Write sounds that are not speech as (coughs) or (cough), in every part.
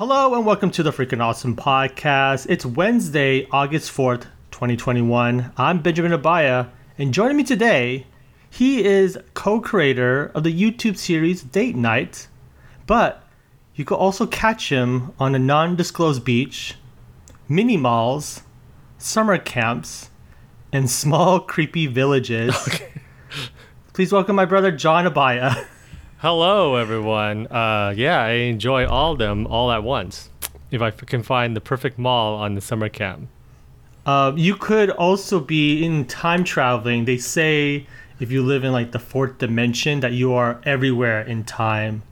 Hello and welcome to the Freaking Awesome Podcast. It's Wednesday, August 4th, 2021. I'm Benjamin Abaya, and joining me today, he is co creator of the YouTube series DATENITE, but you could also catch him on a non disclosed beach, mini malls, summer camps, and small creepy villages. (laughs) Please welcome my brother John Abaya. (laughs) Hello, everyone. Uh, yeah, I enjoy all of them all at once. If I f- can find the perfect mall on the summer camp. Uh, you could also be in time traveling. They say if you live in like the fourth dimension that you are everywhere in time.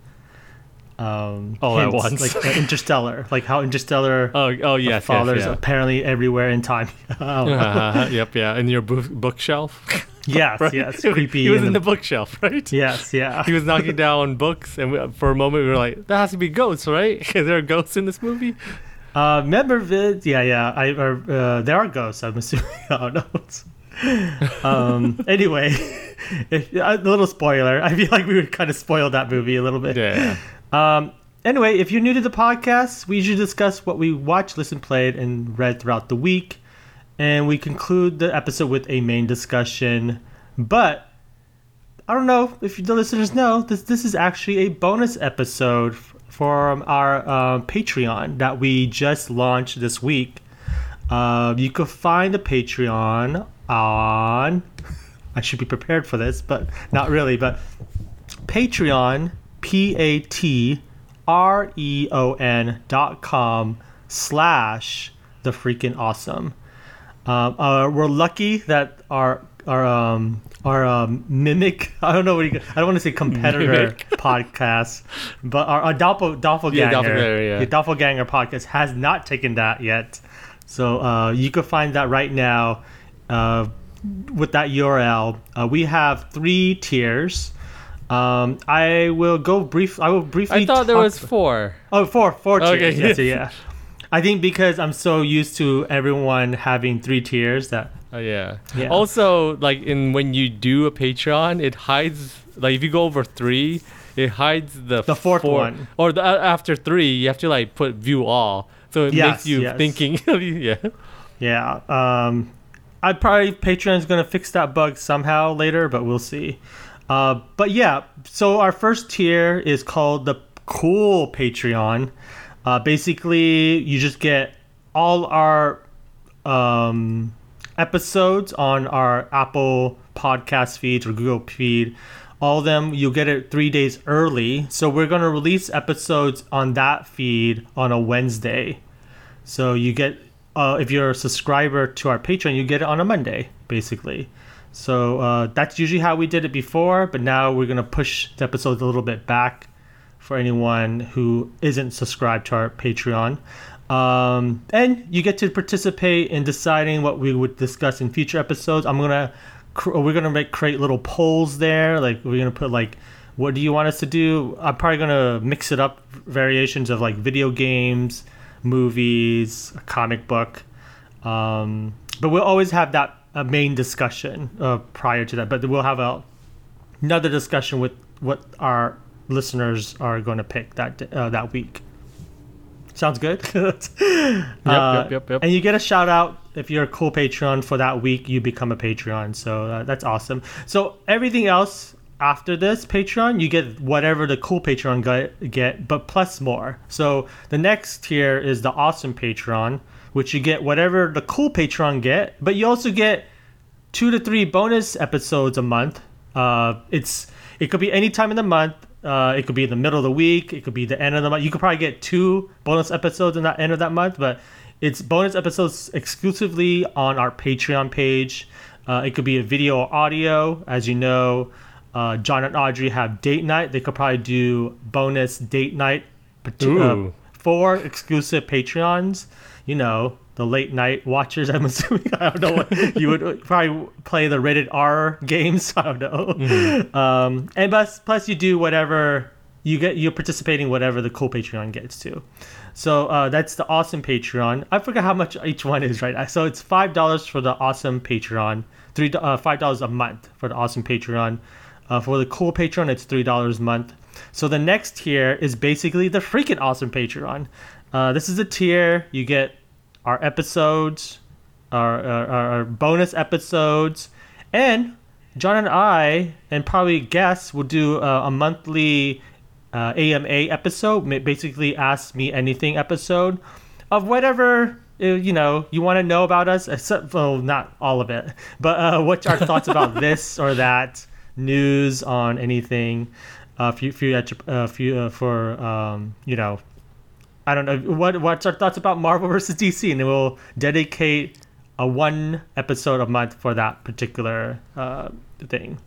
Um, All at once. like uh, Interstellar, (laughs) like how Interstellar. Oh, oh yes, yes, father's yeah. apparently everywhere in time. Oh. (laughs) (laughs) Uh-huh, yep, yeah. In your book bookshelf. (laughs) yes, right? yes, creepy. He was in the the- bookshelf, (laughs) right? yes, yeah. He was knocking (laughs) down books, and we, for a moment we were like, "That has to be ghosts, right? Is there are ghosts in this movie?" Uh, remember vid? Yeah, yeah. I or, uh, there are ghosts. I'm assuming. oh no. um. Anyway, if, a little spoiler. I feel like we would kind of spoil that movie a little bit. Yeah. Um, anyway, if you're new to the podcast, we usually discuss what we watched, listened, played, and read throughout the week. And we conclude the episode with a main discussion. But I don't know if the listeners know, this, this is actually a bonus episode from our uh, Patreon that we just launched this week. Uh, you can find the Patreon on. I should be prepared for this, but not really. But Patreon, P A T R E O N dot com slash the freaking awesome. Um, uh, we're lucky that our our um our um, mimic (laughs) I don't know what you, I don't want to say competitor (laughs) podcast, but our, our doppel, doppelganger, doppelganger, yeah. doppelganger podcast has not taken that yet. So uh, you can find that right now uh, with that URL. Uh, we have three tiers. Um, I will go brief. I will briefly. I thought there was four. Oh, four, four tiers. Okay, Yes, yes. yeah. (laughs) I think because I'm so used to everyone having three tiers that Oh yeah. Yeah. Also, like in when you do a Patreon, it hides like if you go over three, it hides the The fourth four- one. Or the, uh, after three, you have to like put view all, so it Yes, makes you yes. thinking. (laughs) yeah. Yeah. Um, I probably Patreon's gonna fix that bug somehow later, but we'll see. Uh, but yeah, so our first tier is called the Cool Patreon. Uh, basically, you just get all our um, episodes on our Apple podcast feed or Google feed. All of them, you'll get it three days early. So we're gonna release episodes on that feed on a Wednesday. So you get, uh, if you're a subscriber to our Patreon, you get it on a Monday, basically. So uh, that's usually how we did it before, but now we're gonna push the episodes a little bit back for anyone who isn't subscribed to our Patreon. Um, and you get to participate in deciding what we would discuss in future episodes. I'm gonna, we're gonna make create little polls there. Like we're gonna put like, what do you want us to do? I'm probably gonna mix it up, variations of like video games, movies, a comic book. Um, but we'll always have that main discussion uh, prior to that. But we'll have a another discussion with what our listeners are going to pick that uh, that week. Sounds good. (laughs) yep, yep, yep, yep. And you get a shout out if you're a cool Patreon for that week. You become a Patreon, so uh, that's awesome. So everything else after this Patreon, you get whatever the cool Patreon get, get, but plus more. So the next tier is the awesome Patreon, which you get whatever the cool Patreon get, but you also get two to three bonus episodes a month. Uh, it's it could be any time in the month. Uh, it could be the middle of the week. It could be the end of the month. You could probably get two bonus episodes in that end of that month, but it's bonus episodes exclusively on our Patreon page. Uh, it could be a video or audio, as you know. Uh, John and Audrey have date night. They could probably do bonus date night uh, for exclusive Patreons. You know, the late night watchers. (laughs) I'm assuming. I don't know what you would (laughs) probably play the rated R games. (laughs) I don't know. Um, and plus, plus you do whatever you get. You're participating whatever the cool Patreon gets to. So uh, that's the awesome Patreon. I forgot how much each one is right now. So it's five dollars for the awesome Patreon, three uh, five dollars a month for the awesome Patreon. Uh, for the cool Patreon, it's three dollars a month. So the next tier is basically the freaking awesome Patreon. Uh, this is a tier. You get our episodes, our, our, our bonus episodes, and John and I, and probably guests, will do uh, a monthly uh, AMA episode, basically Ask Me Anything episode of whatever uh, you know you want to know about us, except well, not all of it, (laughs) but uh, what's our thoughts (laughs) about this or that news on anything. Uh, few, few, uh, few uh, for um, you know, I don't know what what's our thoughts about Marvel versus DC, and we'll dedicate a one episode a month for that particular uh, thing.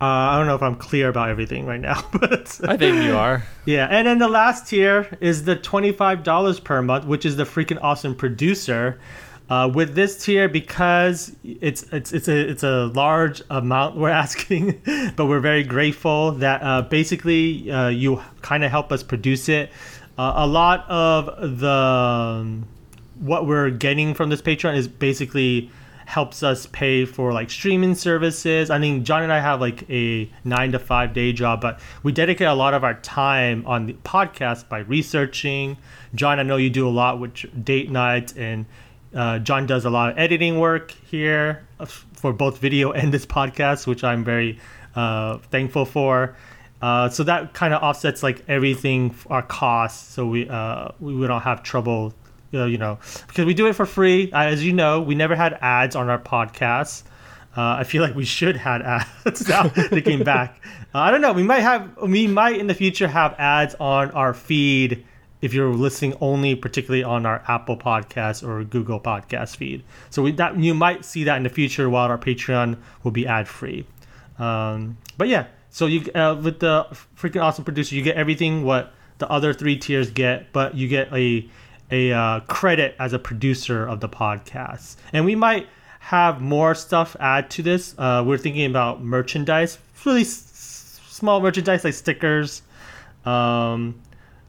Uh, I don't know if I'm clear about everything right now, (laughs) but I think you are. yeah. And then the last tier is the twenty-five dollars per month, which is the freaking awesome producer. Uh, with this tier, because it's it's it's a it's a large amount we're (laughs) asking, but we're very grateful that uh, basically uh, you kind of help us produce it. Uh, a lot of the um, what we're getting from this Patreon is basically helps us pay for like streaming services. I mean, John and I have like a nine to five day job, but we dedicate a lot of our time on the podcast by researching. John, I know you do a lot with date nights, and uh, John does a lot of editing work here for both video and this podcast, which I'm very uh, thankful for. Uh, so that kind of offsets like everything our costs, so we uh, we don't have trouble uh, you know, because we do it for free. As you know, we never had ads on our podcast. Uh, I feel like we should had ads (laughs) now thinking back. I don't know. We might have. We might in the future have ads on our feed if you're listening only, particularly on our Apple Podcast or Google Podcast feed. So we, that you might see that in the future, while our Patreon will be ad free. Um, but yeah, so you uh, with the freaking awesome producer, you get everything what the other three tiers get, but you get a a uh, credit as a producer of the podcast. And we might have more stuff add to this. Uh, we're thinking about merchandise, really s- small merchandise like stickers. Um,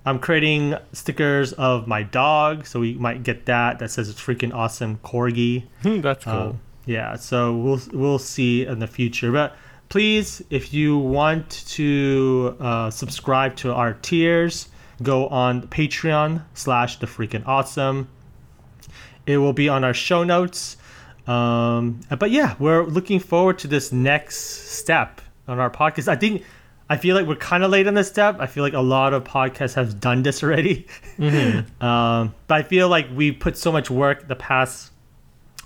I'm creating stickers of my dog, so we might get that. That says it's freaking awesome corgi. That's cool. Um, yeah, so we'll we'll see in the future. But please, if you want to uh, subscribe to our tiers, go on Patreon slash the freaking awesome. It will be on our show notes. Um, but yeah, we're looking forward to this next step on our podcast. I think I feel like we're kind of late on this step. I feel like a lot of podcasts have done this already. Mm-hmm. (laughs) um, but I feel like we put so much work the past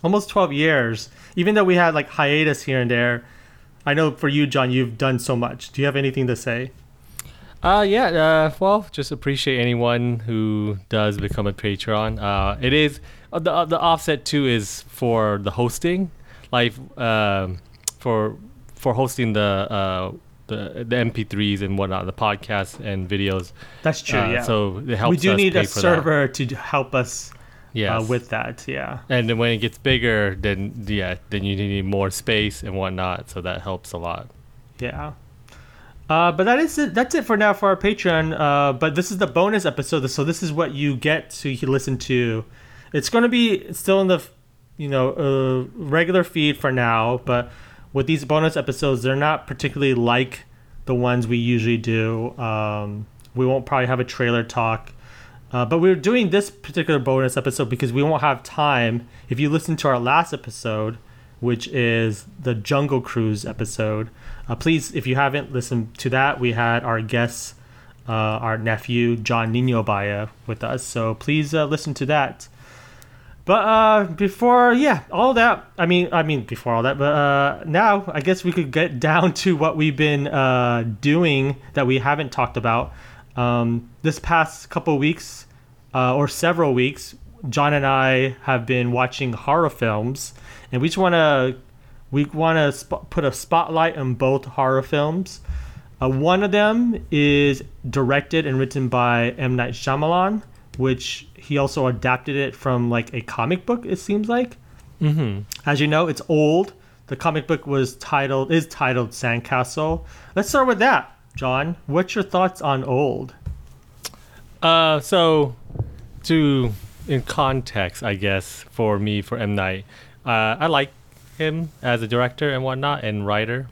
almost 12 years, even though we had like hiatus here and there. I know for you, John, you've done so much. Do you have anything to say? Uh, yeah. Uh, well, just appreciate anyone who does become a Patreon. Uh, it is uh, the uh, the offset too is for the hosting, like um, for for hosting the uh the the MP3s and whatnot, the podcasts and videos. That's true. Uh, yeah. So it helps. we do need a server to help us Yes. uh, with that. Yeah. and then when it gets bigger, then yeah, then you need more space and whatnot. So that helps a lot. Yeah. Uh, but that is it. That's it for now for our Patreon. Uh, but this is the bonus episode, so this is what you get to listen to. It's going to be still in the, you know, uh, regular feed for now. But with these bonus episodes, they're not particularly like the ones we usually do. Um, we won't probably have a trailer talk. Uh, but we're doing this particular bonus episode because we won't have time. If you listen to our last episode, which is the Jungle Cruise episode, uh, please, if you haven't listened to that, we had our guest, uh, our nephew John Nino Abaya, with us. So please uh, listen to that. But uh, before, yeah, all that. I mean, I mean, before all that. But uh, now, I guess we could get down to what we've been doing that we haven't talked about. Um, this past couple weeks, uh, or several weeks, John and I have been watching horror films, and we just want to we want to sp- put a spotlight on both horror films. Uh, one of them is directed and written by M Night Shyamalan, which he also adapted it from like a comic book. It seems like. Mm-hmm. As you know, it's old. The comic book was titled is titled Sandcastle. Let's start with that, John. What's your thoughts on Old? Uh, so to in context, I guess for me for M Night, uh, I like him as a director and whatnot and writer.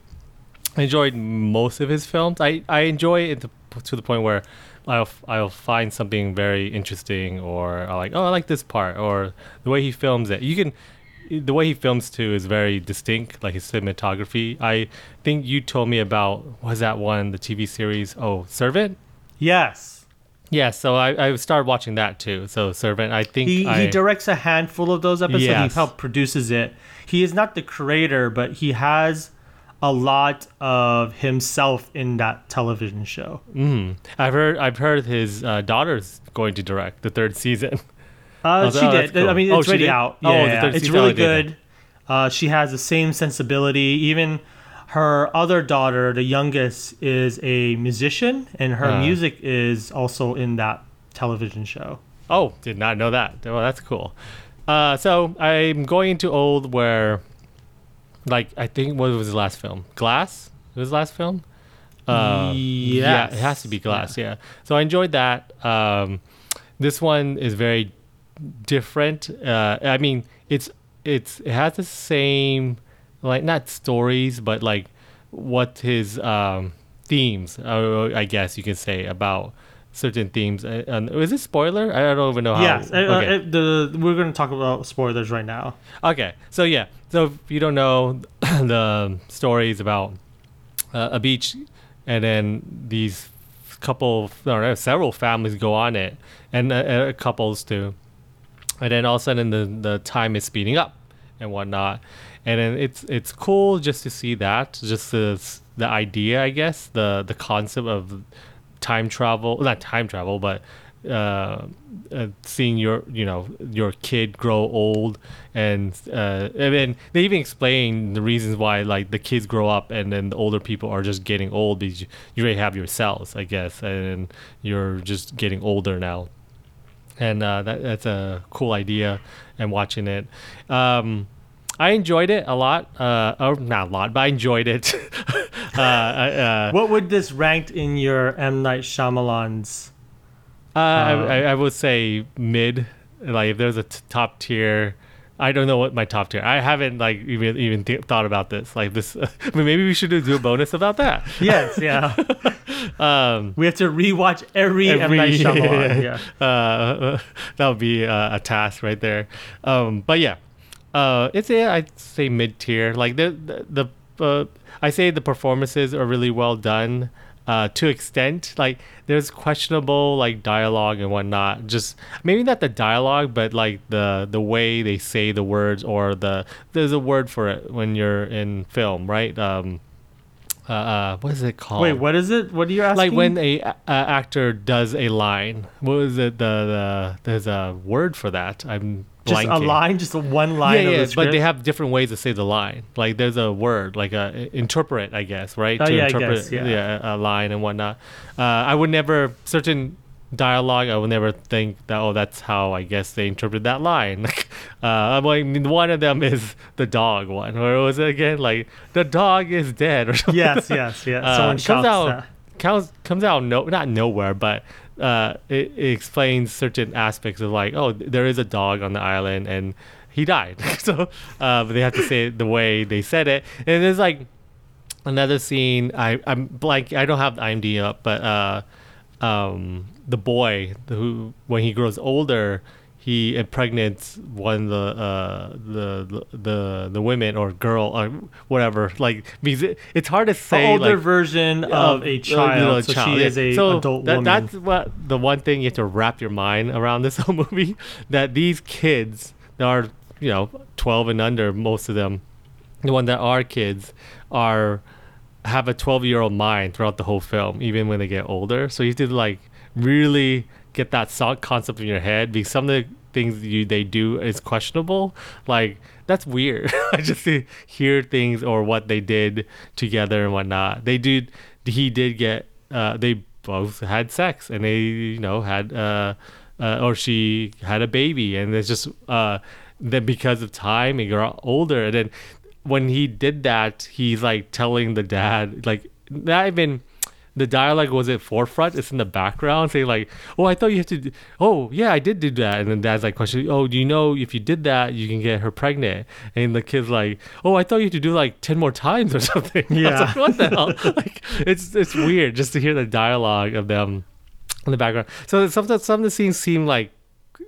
I enjoyed most of his films. I, I enjoy it to, to the point where I'll I'll find something very interesting or I like oh I like this part or the way he films it. You can the way he films too is very distinct, like his cinematography. I think you told me about was that one the TV series? Oh, Servant. Yes. Yeah, so I, I started watching that too. So Servant, I think He, I, he directs a handful of those episodes. Yes. He helped produces it. He is not the creator, but he has a lot of himself in that television show. Mhm. I've heard I've heard his uh, daughter's going to direct the third season. (laughs) Uh, Oh, she oh, that's did. I mean, Oh, it's already did? out. Oh, Yeah, the yeah, it's really good. Uh, she has the same sensibility. Even her other daughter, the youngest, is a musician, and her Uh. music is also in that television show. Oh, did not know that. Well, that's cool. Uh, so I'm going into old where, like, I think what was his last film? Glass. Was his last film. Uh, Yeah, it has to be Glass. Yeah. So I enjoyed that. Um, this one is very different. Uh, I mean, it's it's it has the same like not stories, but like what his um, themes. Uh, I guess you can say about certain themes. Uh, and is it spoiler? I don't even know how. yes, uh, okay. uh, the we're going to talk about spoilers right now. Okay, so yeah, so if you don't know (coughs) the stories about uh, a beach, and then these couple, no, several families go on it, and uh, uh, couples too, and then all of a sudden the the time is speeding up and whatnot, and then it's it's cool just to see that, just the the idea, I guess, the the concept of time travel, not time travel, but uh, uh, seeing your you know your kid grow old and uh, and then they even explain the reasons why like the kids grow up and then the older people are just getting old because you, you already have your cells I guess and you're just getting older now and uh, that that's a cool idea and watching it um, I enjoyed it a lot uh, or not a lot but I enjoyed it (laughs) uh, uh, What would this ranked in your M Night Shyamalan's? Uh, I, I, I would say mid. Like if there's a t- top tier, I don't know what my top tier. I haven't like even even th- thought about this. Like this, (laughs) I mean, maybe we should do a bonus about that. (laughs) Yes, yeah. (laughs) Um, we have to rewatch every, Every- Shyamalan. Yeah. uh, that would be uh, a task right there. Um, but yeah, uh, it's a I'd say mid tier. Like the the, the uh, I say the performances are really well done. Uh, to extent like there's questionable like dialogue and whatnot. Just maybe not the dialogue but like the the way they say the words or the there's a word for it when you're in film right? Um uh, uh what is it called? Wait, what is it? What are you asking? like when a, a actor does a line what was it? The, the there's a word for that. I'm just a line, just one line yeah, of yeah, the but they have different ways to say the line. Like there's a word, like a interpret, I guess, right? Oh, to yeah, I interpret guess, yeah. a line and whatnot. Uh, I would never certain dialogue. I would never think that. Oh, that's how I guess they interpret that line. (laughs) Like, uh, like one of them is the dog one. Or was it again? Like the dog is dead or (laughs) something. yes, yes, yes. Uh, Someone comes out that. comes comes out no not nowhere but uh it, it explains certain aspects of like oh there is a dog on the island and he died. (laughs) So uh but they have to say it the way they said it. And there's like another scene i i'm blank i don't have the imd up but uh um the boy who when he grows older he impregnates one of the uh the the the women or girl or whatever like because it, it's hard to An say older like version of a child. so child, she is a So adult that- woman. That's what the one thing you have to wrap your mind around this (laughs) whole movie. That these kids that are you know 12 and under, most of them, the one that are kids, are have a 12 year old mind throughout the whole film, even when they get older. So you have to like really get that so- concept in your head because some of the things you they do is questionable. Like that's weird. (laughs) I just hear things or what they did together and whatnot. They did. He did get. Uh, they both had sex and they you know had uh, uh or she had a baby and it's just uh then because of time he got older and then when he did that he's like telling the dad like not even the dialogue wasn't forefront. It's in the background, saying like, "Oh, I thought you have to." Do, oh, yeah, I did do that. And then dad's like, "Question, oh, do you know if you did that, you can get her pregnant?" And the kid's like, "Oh, I thought you had to do like ten more times or (laughs) something." Yeah. like, what the hell? (laughs) like, it's it's weird just to hear the dialogue of them in the background. So some some of the scenes seem like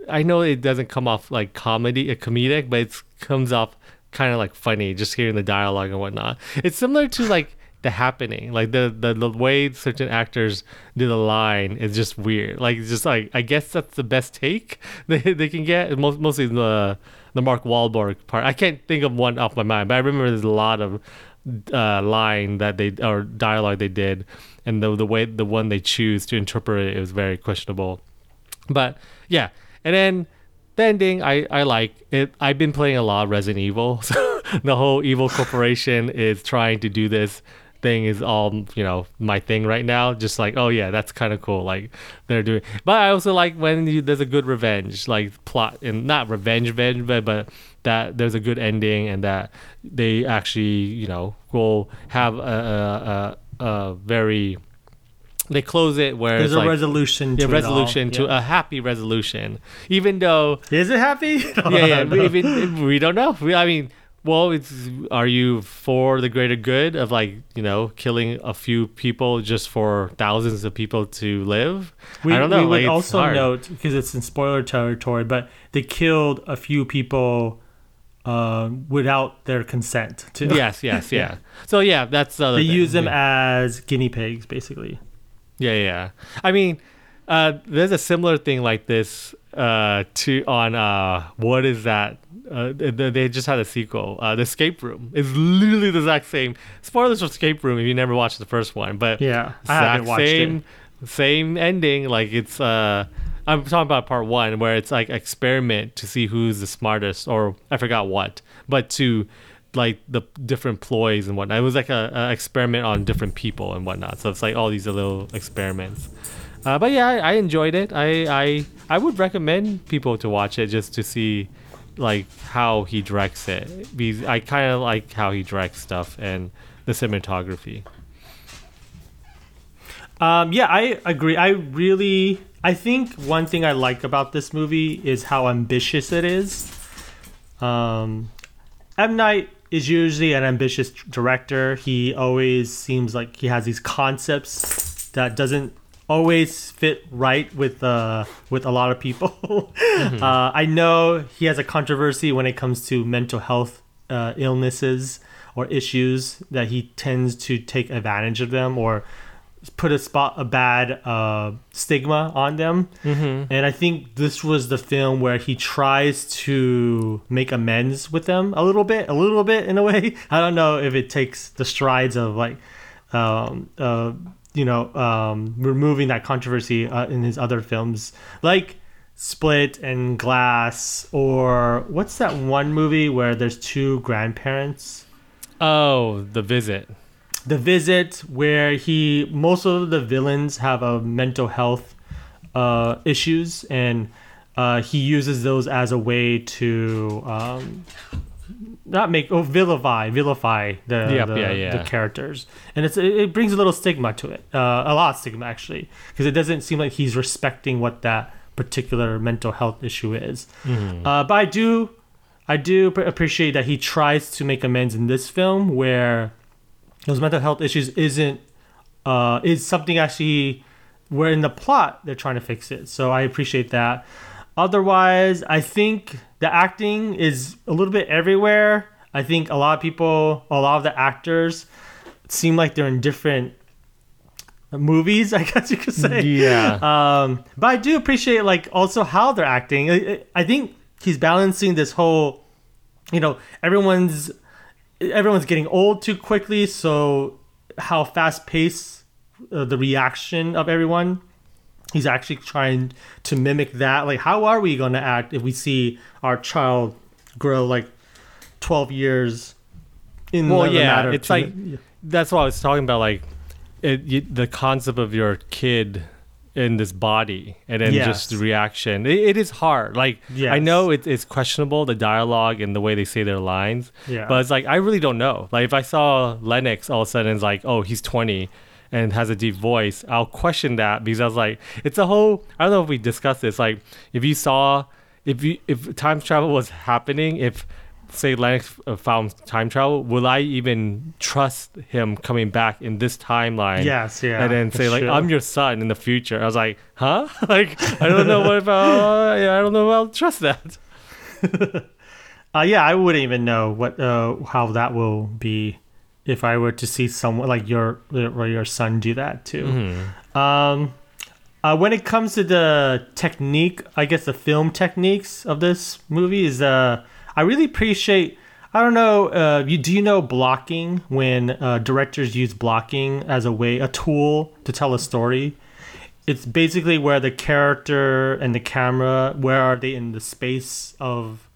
I know it doesn't come off like comedy, a comedic, but it comes off kind of like funny just hearing the dialogue and whatnot. It's similar to like the happening. Like the, the the way certain actors do the line is just weird. Like it's just like i guess that's the best take (laughs) they, they can get. Most, mostly the the mark Wahlberg part. I can't think of one off my mind but i remember there's a lot of uh, line that they or dialogue they did and the the way the one they choose to interpret it, it was very questionable. But yeah. And then the ending I, I like it. I've been playing a lot of resident evil (laughs) so the whole evil corporation is trying to do this thing is all you know my thing right now just like oh yeah that's kind of cool like they're doing but i also like when you, there's a good revenge like plot and not revenge revenge but, but that there's a good ending and that they actually you know will have a, a, a, a very they close it where There's a like, resolution. yeah, to it all. resolution to Yeah. a happy resolution even though Is it happy? (laughs) yeah, yeah. (laughs) We, even, we don't know. We, I mean, well, it's are you for the greater good of like you know killing a few people just for thousands of people to live? We, I don't know. We like, would also hard. note because it's in spoiler territory, but they killed a few people uh, without their consent. To (laughs) yes, yes, (laughs) yeah. So yeah, that's the other they thing. use them Yeah. as guinea pigs, basically. Yeah, yeah. I mean, uh, there's a similar thing like this uh, to on uh, what is that? Uh, they just had a sequel. Uh, the Escape Room is literally the exact same. Spoilers for Escape Room if you never watched the first one, but Yeah, exact same it. same ending. Like it's uh, I'm talking about part one where it's like experiment to see who's the smartest, or I forgot what, but to like the different ploys and whatnot. It was like a, a experiment on different people and whatnot. So it's like all these little experiments. Uh, but yeah, I, I enjoyed it. I, I I would recommend people to watch it just to see like how he directs it. Because I kind of like how he directs stuff and the cinematography. Um, yeah, I agree. I really, I think one thing I like about this movie is how ambitious it is. Um, M Night is usually an ambitious director. He always seems like he has these concepts that doesn't always fit right with uh with a lot of people. (laughs) uh, I know he has a controversy when it comes to mental health uh, illnesses or issues that he tends to take advantage of them or put a spot a bad uh, stigma on them. Mm-hmm. And I think this was the film where he tries to make amends with them a little bit, a little bit in a way. (laughs) I don't know if it takes the strides of like, um, uh, you know, um, removing that controversy uh, in his other films, like Split and Glass, or what's that one movie where there's two grandparents? Oh, the visit. the visit where he most of the villains have a mental health uh, issues and uh, he uses those as a way to um, not make oh vilify vilify the Yep, the, yeah, yeah. the characters and it's it, brings a little stigma to it uh, a lot of stigma actually because it doesn't seem like he's respecting what that particular mental health issue is uh, but I do I do pr- appreciate that he tries to make amends in this film where those mental health issues isn't uh, is something actually where in the plot they're trying to fix it. So I appreciate that. Otherwise, I think the acting is a little bit everywhere. I think a lot of people, a lot of the actors seem like they're in different movies, (laughs) I guess you could say. Yeah. Um, but I do appreciate like also how they're acting. I, think he's balancing this whole, you know, everyone's everyone's getting old too quickly. So how fast paced uh, the reaction of everyone. He's actually trying to mimic that. Like, how are we going to act if we see our child grow like twelve years? In Well, the yeah, it's like that's what I was talking about. Like, it, you, the concept of your kid in this body, and then just the reaction. It, it is hard. Like, I know it, it's questionable the dialogue and the way they say their lines. Yeah. But it's like I really don't know. Like, if I saw Lennox all of a sudden, it's like, oh, he's twenty. And has a deep voice, I'll question that because I was like, it's a whole. I don't know if we discussed this. Like, if you saw, if you if time travel was happening, if say Lennox uh, found time travel, will I even trust him coming back in this timeline? Yes, yeah. and then say like. I'm your son in the future. I was like, huh? (laughs) like I don't know what about I don't know if I'll trust that. (laughs) Uh, yeah, I wouldn't even know what uh, how that will be if I were to see someone like your or your son do that too. Mm-hmm. Um, uh, when it comes to the technique, I guess the film techniques of this movie is uh, I really appreciate. I don't know. Uh, you do you know blocking when uh, directors use blocking as a way, a tool to tell a story? It's basically where the character and the camera, where are they in the space of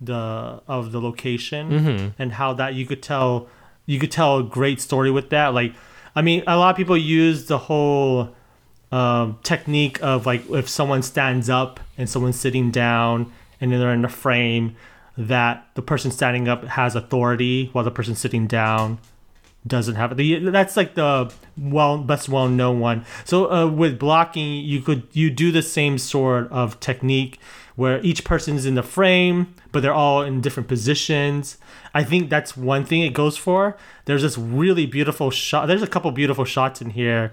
the of the location, Mm-hmm. and how that you could tell you could tell a great story with that. Like, I mean, a lot of people use the whole um, technique of like if someone stands up and someone's sitting down and then they're in the frame, that the person standing up has authority while the person sitting down doesn't have it. The- That's like the well best well known one. So uh, with blocking, you could you do the same sort of technique where each person's in the frame, but they're all in different positions. I think that's one thing it goes for. There's this really beautiful shot. There's a couple beautiful shots in here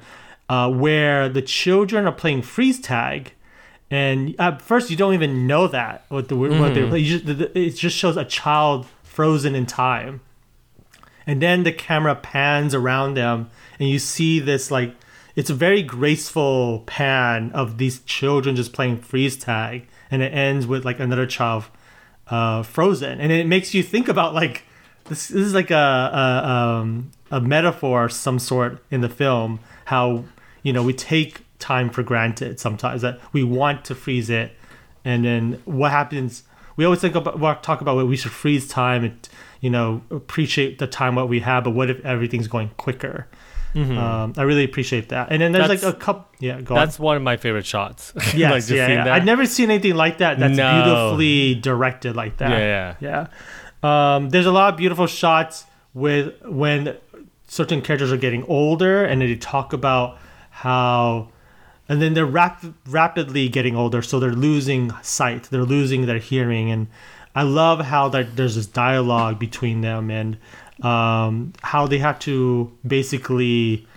uh, where the children are playing freeze tag. And at first, you don't even know that what the what they're playing. You just, it just shows a child frozen in time and then the camera pans around them and you see this like it's a very graceful pan of these children just playing freeze tag and it ends with like another child uh, frozen. And it makes you think about like this, this is like a a, um, a metaphor of some sort in the film how you know we take time for granted sometimes that we want to freeze it and then what happens we always think about talk about what we should freeze time and you know appreciate the time what we have but what if everything's going quicker um, i really appreciate that and then there's like Mm-hmm. A couple yeah go That's one of my favorite shots. (laughs) yes like just yeah, yeah. i've never seen anything like that that's No. beautifully directed like that Yeah, yeah um, there's a lot of beautiful shots with when certain characters are getting older and they talk about how and then they're rap- rapidly getting older so they're losing sight they're losing their hearing and i love how that there's this dialogue between them and um, how they have to basically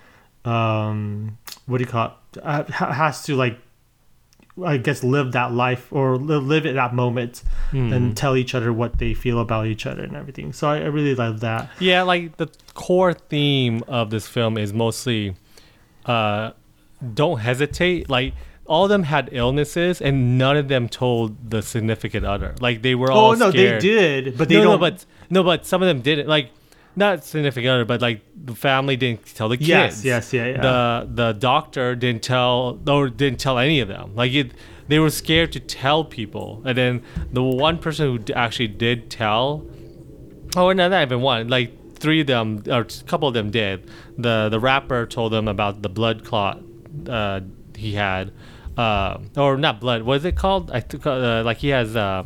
um, what do you call it uh, has to like i guess live that life or live at that moment Hmm. and tell each other what they feel about each other and everything so i, I really love that Yeah, like the core theme of this film is mostly uh don't hesitate. Like all of them had illnesses and none of them told the significant other. Like they were all oh no scared. they did but they no, don't no, but no, but some of them didn't. Like not significant other, but like the family didn't tell the kids. Yes, yes, yeah, yeah. The the doctor didn't tell or didn't tell any of them. Like it, they were scared to tell people. And then the one person who actually did tell, oh no, not even one. Like three of them or a couple of them did. The the rapper told them about the blood clot uh, he had. Uh, or not blood. What is it called? I took uh, like he has. Uh,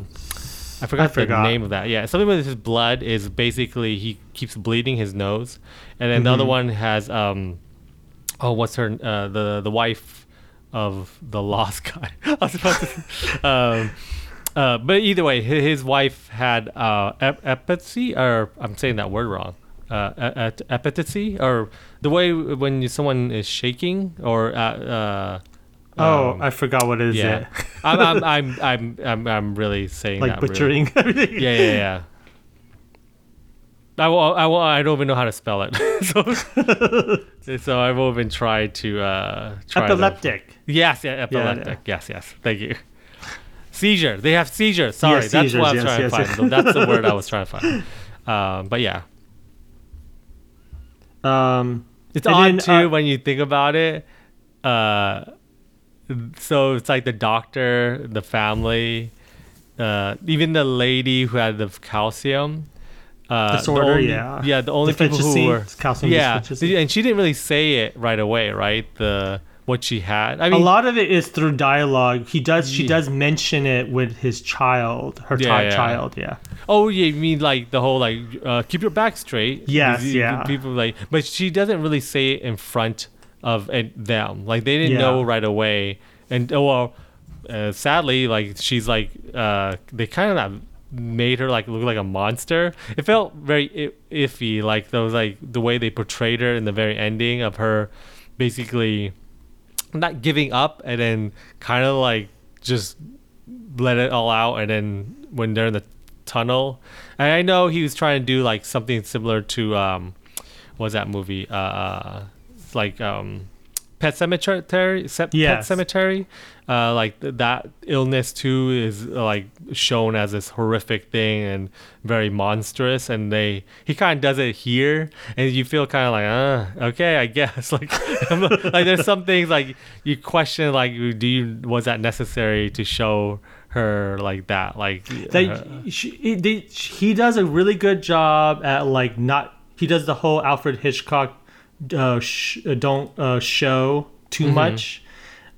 I forgot, forgot. the name of that. Yeah, something with his blood is basically he keeps bleeding his nose, and then the other one has um, oh, what's her uh, the the wife of the (laughs) lost guy. (laughs) I was about to, um, uh, but either way, his, his wife had uh, ep- epilepsy, or I'm saying that word wrong. Uh, e- et- or the way when you, someone is shaking, or uh, uh, oh um, i forgot what is yeah, it (laughs) I'm, I'm, (laughs) I'm, I'm, I'm, I'm really saying like that really- butchering (laughs) everything yeah, yeah, yeah. I, will, I, will, I don't even know how to spell it, so so I won't even try to uh, try to- epileptic yes, yeah, yeah. epileptic. Yes, yes. Thank you. Seizure. They have seizures. Sorry, Yes, that's what I was yes, trying yes, to yes. find. That's the word I was trying to find. Um, but yeah, um it's odd then, too uh, when you think about it. Uh, so it's like the doctor, the family, uh, even the lady who had the calcium. Uh, Disorder, only, yeah. yeah. The only people who were calcium yeah, and she didn't really say it right away, right? The what she had. I a mean, a lot of it is through dialogue he does she Yeah. does mention it with his child her Yeah, yeah. child yeah Oh, yeah, you mean like the whole like uh, keep your back straight? Yes, These- yeah. People like, but she doesn't really say it in front of them. Like they didn't know right away, and oh well, uh, sadly, like she's like uh, they kind of made her like look like a monster. It felt very I- iffy, like those like the way they portrayed her in the very ending of her, basically not giving up and then kind of like just let it all out and then when they're in the tunnel. And i know he was trying to do like something similar to um was that movie? Uh, uh like um Pet Sematary Se- pet Yes. Sematary uh like th- that illness too is uh, like shown as this horrific thing and very monstrous and they he kind of does it here and you feel kind of like uh okay i guess (laughs) like like there's some things like you question like do you was that necessary to show her like that like They, uh, she, he- they, he does a really good job at like not. He does the whole Alfred Hitchcock uh, sh- uh, don't uh, show too Mm-hmm. much.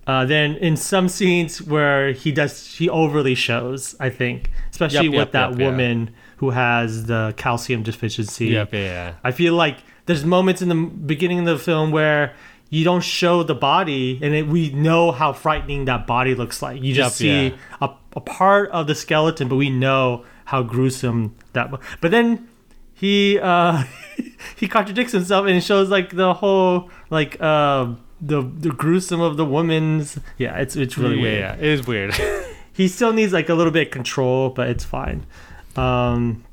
Uh, then in some scenes where he does, he overly shows. I think, especially Yep, with yep, that yep, yeah. woman who has the calcium deficiency. yep, yeah I feel like there's moments in the beginning of the film where you don't show the body, and it, we know how frightening that body looks like. You just see yeah. a, a part of the skeleton, but we know how gruesome that. But then he uh, (laughs) he contradicts himself and shows like the whole like uh, the the gruesome of the woman's. Yeah, it's it's really yeah, weird yeah, it is weird (laughs) he still needs like a little bit of control, but it's fine. Um,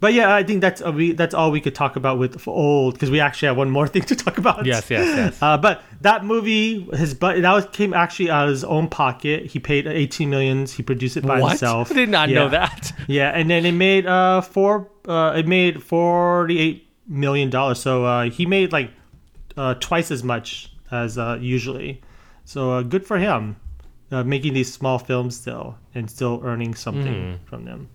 but yeah, I think that's uh, we that's all we could talk about with old because we actually have one more (laughs) thing to talk about. yes yes yes Uh, but that movie, his but that was came actually out of his own pocket. He paid 18 millions. He produced it by what himself. i did not Yeah. know that (laughs) Yeah, and then it made uh four uh it made 48 million dollars. So uh, he made like uh, twice as much as uh, usually. So uh, good for him, uh, making these small films still and still earning something from them.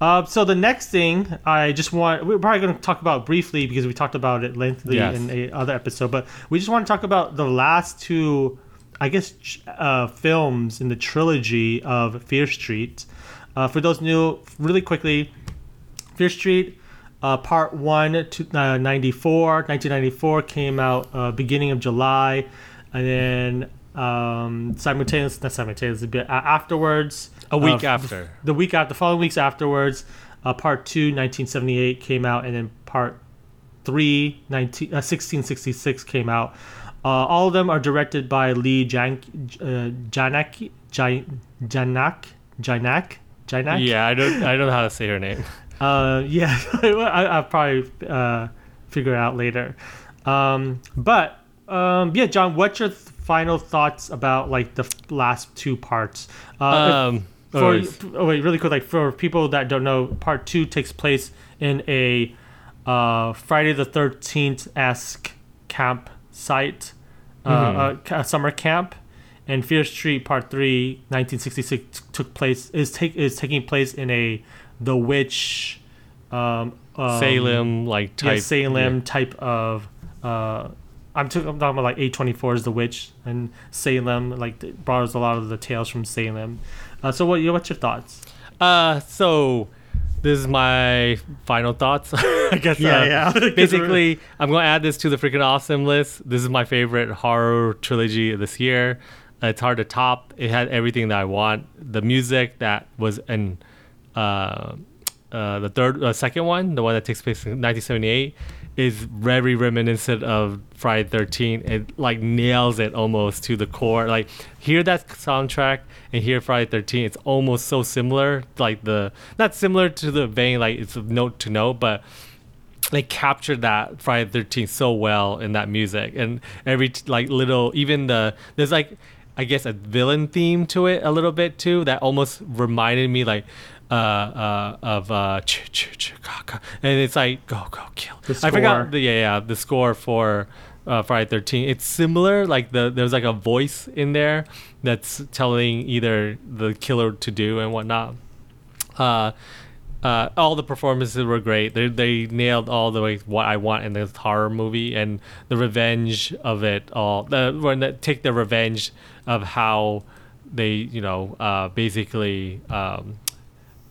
Uh, so the next thing I just want we're probably going to talk about briefly because we talked about it lengthily Yes. in a other episode, but we just want to talk about the last two, I guess, uh, films in the trilogy of Fear Street. Uh, for those new, really quickly, Fear Street, uh, Part 1, to, uh, 94, 1994 came out uh, beginning of July. And then um, simultaneously, not simultaneously, but a- afterwards. a week uh, after The week after, the following weeks afterwards, uh, Part 2, 1978 came out. And then Part 3, 19, uh, 1666 came out. Uh, all of them are directed by Leigh Jan- uh, Janak, Jan- Janak, Janak, Janak. yeah i don't i don't know how to say her name (laughs) Uh, yeah, (laughs) I, I'll probably uh, figure it out later. Um, but um, yeah, John, what's your th- final thoughts about like the f- last two parts? Uh, if- um for oh, oh, wait, really quick, like for people that don't know, part two takes place in a uh, Friday the Thirteenth esque campsite, uh, Mhm. uh, ca- summer camp, and Fear Street Part Three, 1966, took place is take is taking place in a the witch, um, um, salem like yeah, type Salem type of. Uh, I'm, t- I'm talking about like A24 is the witch and Salem like it borrows a lot of the tales from Salem. Uh, so what what's your thoughts? Uh, so this is my final thoughts. (laughs) I guess. Yeah, uh, yeah. (laughs) Basically, I'm gonna add this to the freaking awesome list. This is my favorite horror trilogy this year. It's hard to top. It had everything that I want. The music that was in uh, uh, the third, uh, second one, the one that takes place in 1978, is very reminiscent of Friday 13. It like nails it almost to the core. Like hear that soundtrack and hear Friday 13. It's almost so similar. Like the not similar to the vein, like it's note to note, but they captured that Friday the 13th so well in that music and every like little even the there's like I guess a villain theme to it a little bit too that almost reminded me like uh uh of uh ch- ch- ch- ga- ga. and it's like go go kill I forgot the yeah yeah the score for uh, Friday Thirteen. it's similar like the there's like a voice in there that's telling either the killer to do and whatnot uh, uh, all the performances were great. They they nailed all the way what I want in this horror movie and the revenge of it all. The when they take the revenge of how they you know uh, basically um,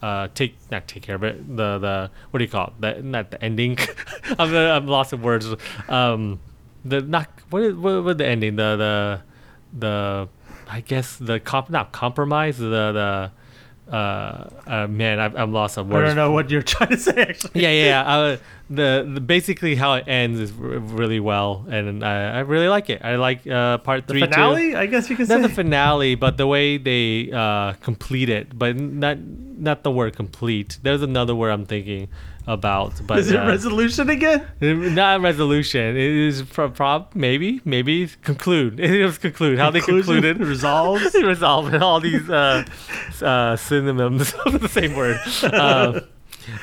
uh, take not take care of it. The the what do you call it? The, not the ending. (laughs) I'm I'm lost in words. Um, the not what is what, what the ending the the the I guess the comp not compromise the the uh, uh man I, I'm lost on I don't know what you're (laughs) trying to say actually. Yeah, yeah. yeah. Uh, the, the basically how it ends is r- really well, and I, I really like it. I like uh, part The three too. finale, I guess you could Not say. the finale, but the way they uh, complete it. But not not the word complete. There's another word I'm thinking about. But Is it uh, resolution again? not resolution. It is pro- prob maybe maybe conclude. (laughs) It was conclude. How they concluded. Resolves? (laughs) resolve all these uh, uh, synonyms (laughs) of the same word.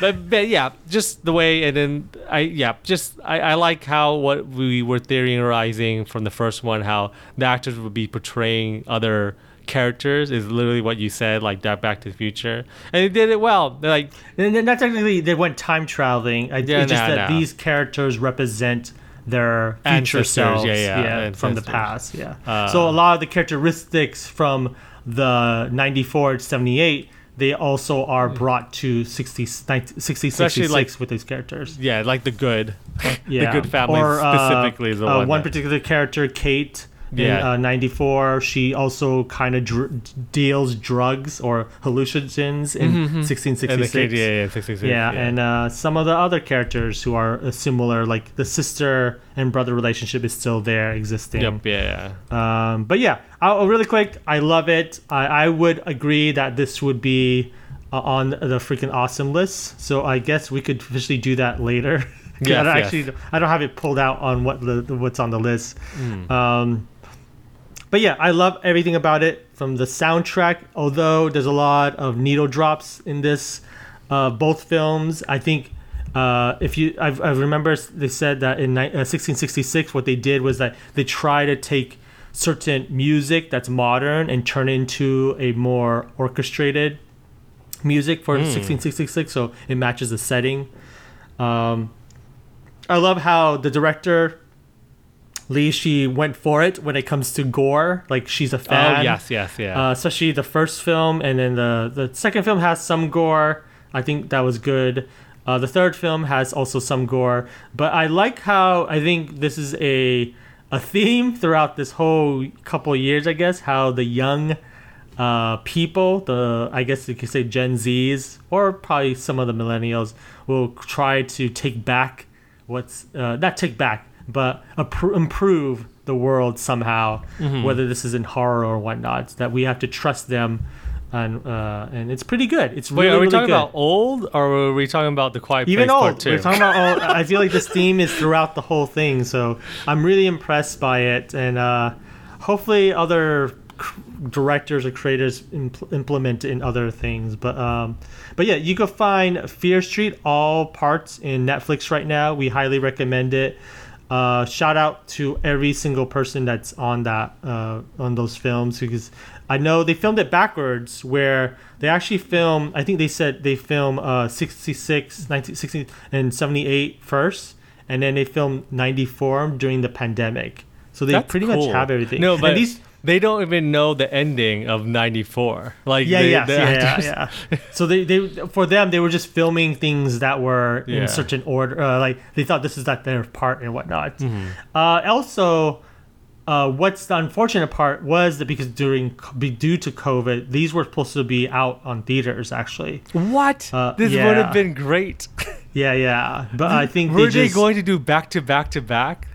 But, but yeah, just the way, and then I yeah, just I, I like how what we were theorizing from the first one, how the actors would be portraying other characters is literally what you said, like that Back to the Future, and they did it well. They're like And not technically they went time traveling. I Yeah, it's just that these characters represent their future Ancestors, selves, yeah, yeah, from the past, yeah. Uh, so a lot of the characteristics from the 94 to 78 they also are brought to 60 90, 60 Especially, 66 like, with these characters yeah, like the good, (laughs) yeah the good family or, uh, specifically is the uh, one. one that- particular character kate Yeah. in uh, 94 she also kind of dr- deals drugs or hallucinogens in Mhm, mhm. and 1666 the kid, yeah, yeah, 66, yeah, and uh, some of the other characters who are uh, similar, like the sister and brother relationship, is still there existing. yep, yeah, yeah. Um, but yeah, I'll, really quick, I love it. I, I would agree that this would be uh, on the freaking awesome list. So I guess we could officially do that later. (laughs) Yes, I don't yes. actually, I don't have it pulled out on what the what's on the list. Mm. Um, but yeah, I love everything about it from the soundtrack. Although there's a lot of needle drops in this, uh, both films. I think uh, if you, I, I remember they said that in ni- uh, 1666, what they did was that they try to take certain music that's modern and turn it into a more orchestrated music for 1666, so it matches the setting. Um, I love how the director Leigh she went for it when it comes to gore. Like she's a fan. Oh yes, yes, yeah. Uh, especially the first film, and then the the second film has some gore. I think that was good. Uh, the third film has also some gore, but I like how I think this is a a theme throughout this whole couple years. I guess how the young uh, people, the I guess you could say Gen Zs or probably some of the millennials, will try to take back what's uh, not take back, but appro- improve the world somehow, Mm-hmm. whether this is in horror or whatnot. That we have to trust them, and uh, and it's pretty good. It's Wait, really, are we really talking good. about old or are we talking about the Quiet Even Place Part old. Two? We're talking about old. I feel like this theme is throughout the whole thing, so I'm really impressed by it, and uh, hopefully other directors or creators impl- implement in other things. But um, but yeah, you can find Fear Street all parts in Netflix right now. We highly recommend it. Uh, shout out to every single person that's on that uh, on those films because I know they filmed it backwards where they actually film I think they said they film uh 66 1960 and 78 first and then they filmed 94 during the pandemic. So they That's pretty much have everything. No, And but these they don't even know the ending of '94. Like yeah, they, yeah, the yeah, actors- yeah, yeah. (laughs) So they, they, for them, they were just filming things that were Yeah. in certain order. Uh, like they thought this is like their part and whatnot. Mm-hmm. Uh, also, uh, what's the unfortunate part was that because during be- due to COVID, these were supposed to be out on theaters. Actually, What? Uh, this would have been great. yeah, yeah. But I (laughs) think Were they they going to do back to back to back?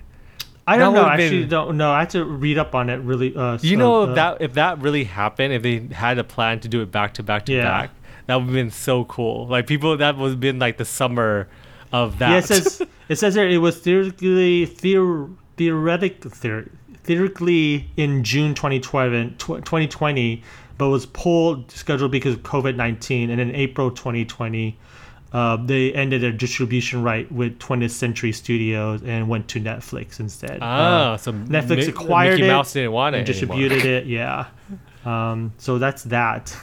I don't know. would've Actually, been- don't know. I had to read up on it. Really. Uh, You so, know uh, if that if that really happened, if they had a plan to do it back to back to Yeah. back, that would have been so cool. Like people, that would have been like the summer of that. Yeah, it says (laughs) it says here it was theoretically theor, theoretic theor, theoretically in June 2020, tw- 2020, but was pulled scheduled because of COVID 19, and in April 2020. Uh, they ended their distribution right with 20th Century Studios and went to Netflix instead. ah, Uh, so Netflix Mi- acquired Mickey it Mouse didn't want it and anymore. distributed it. (laughs) Yeah. Um, so that's that.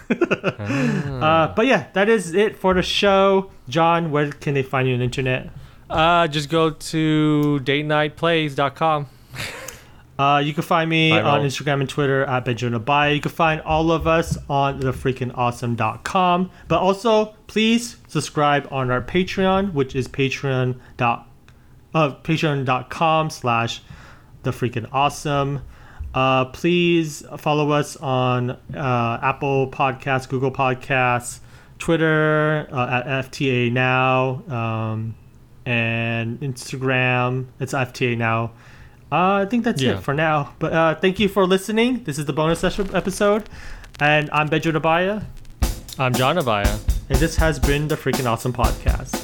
Ah. (laughs) uh, but yeah, that is it for the show. John, where can they find you on the internet? Uh, just go to datenitePlays.com. Uh, you can find me Viral. on Instagram and Twitter at Benjamin Abaya. You can find all of us on thefreakingawesome.com. But also, please subscribe on our Patreon, which is patreon dot uh, patreon.com slash the freaking awesome. Uh, please follow us on uh, Apple Podcasts, Google Podcasts, Twitter uh, at FTA Now, um, and Instagram. It's FTA Now. Uh, I think that's Yeah. it for now. But uh, thank you for listening. This is the bonus session episode, and I'm Bedro Nabaya, I'm John Abaya. and this has been the freaking awesome podcast.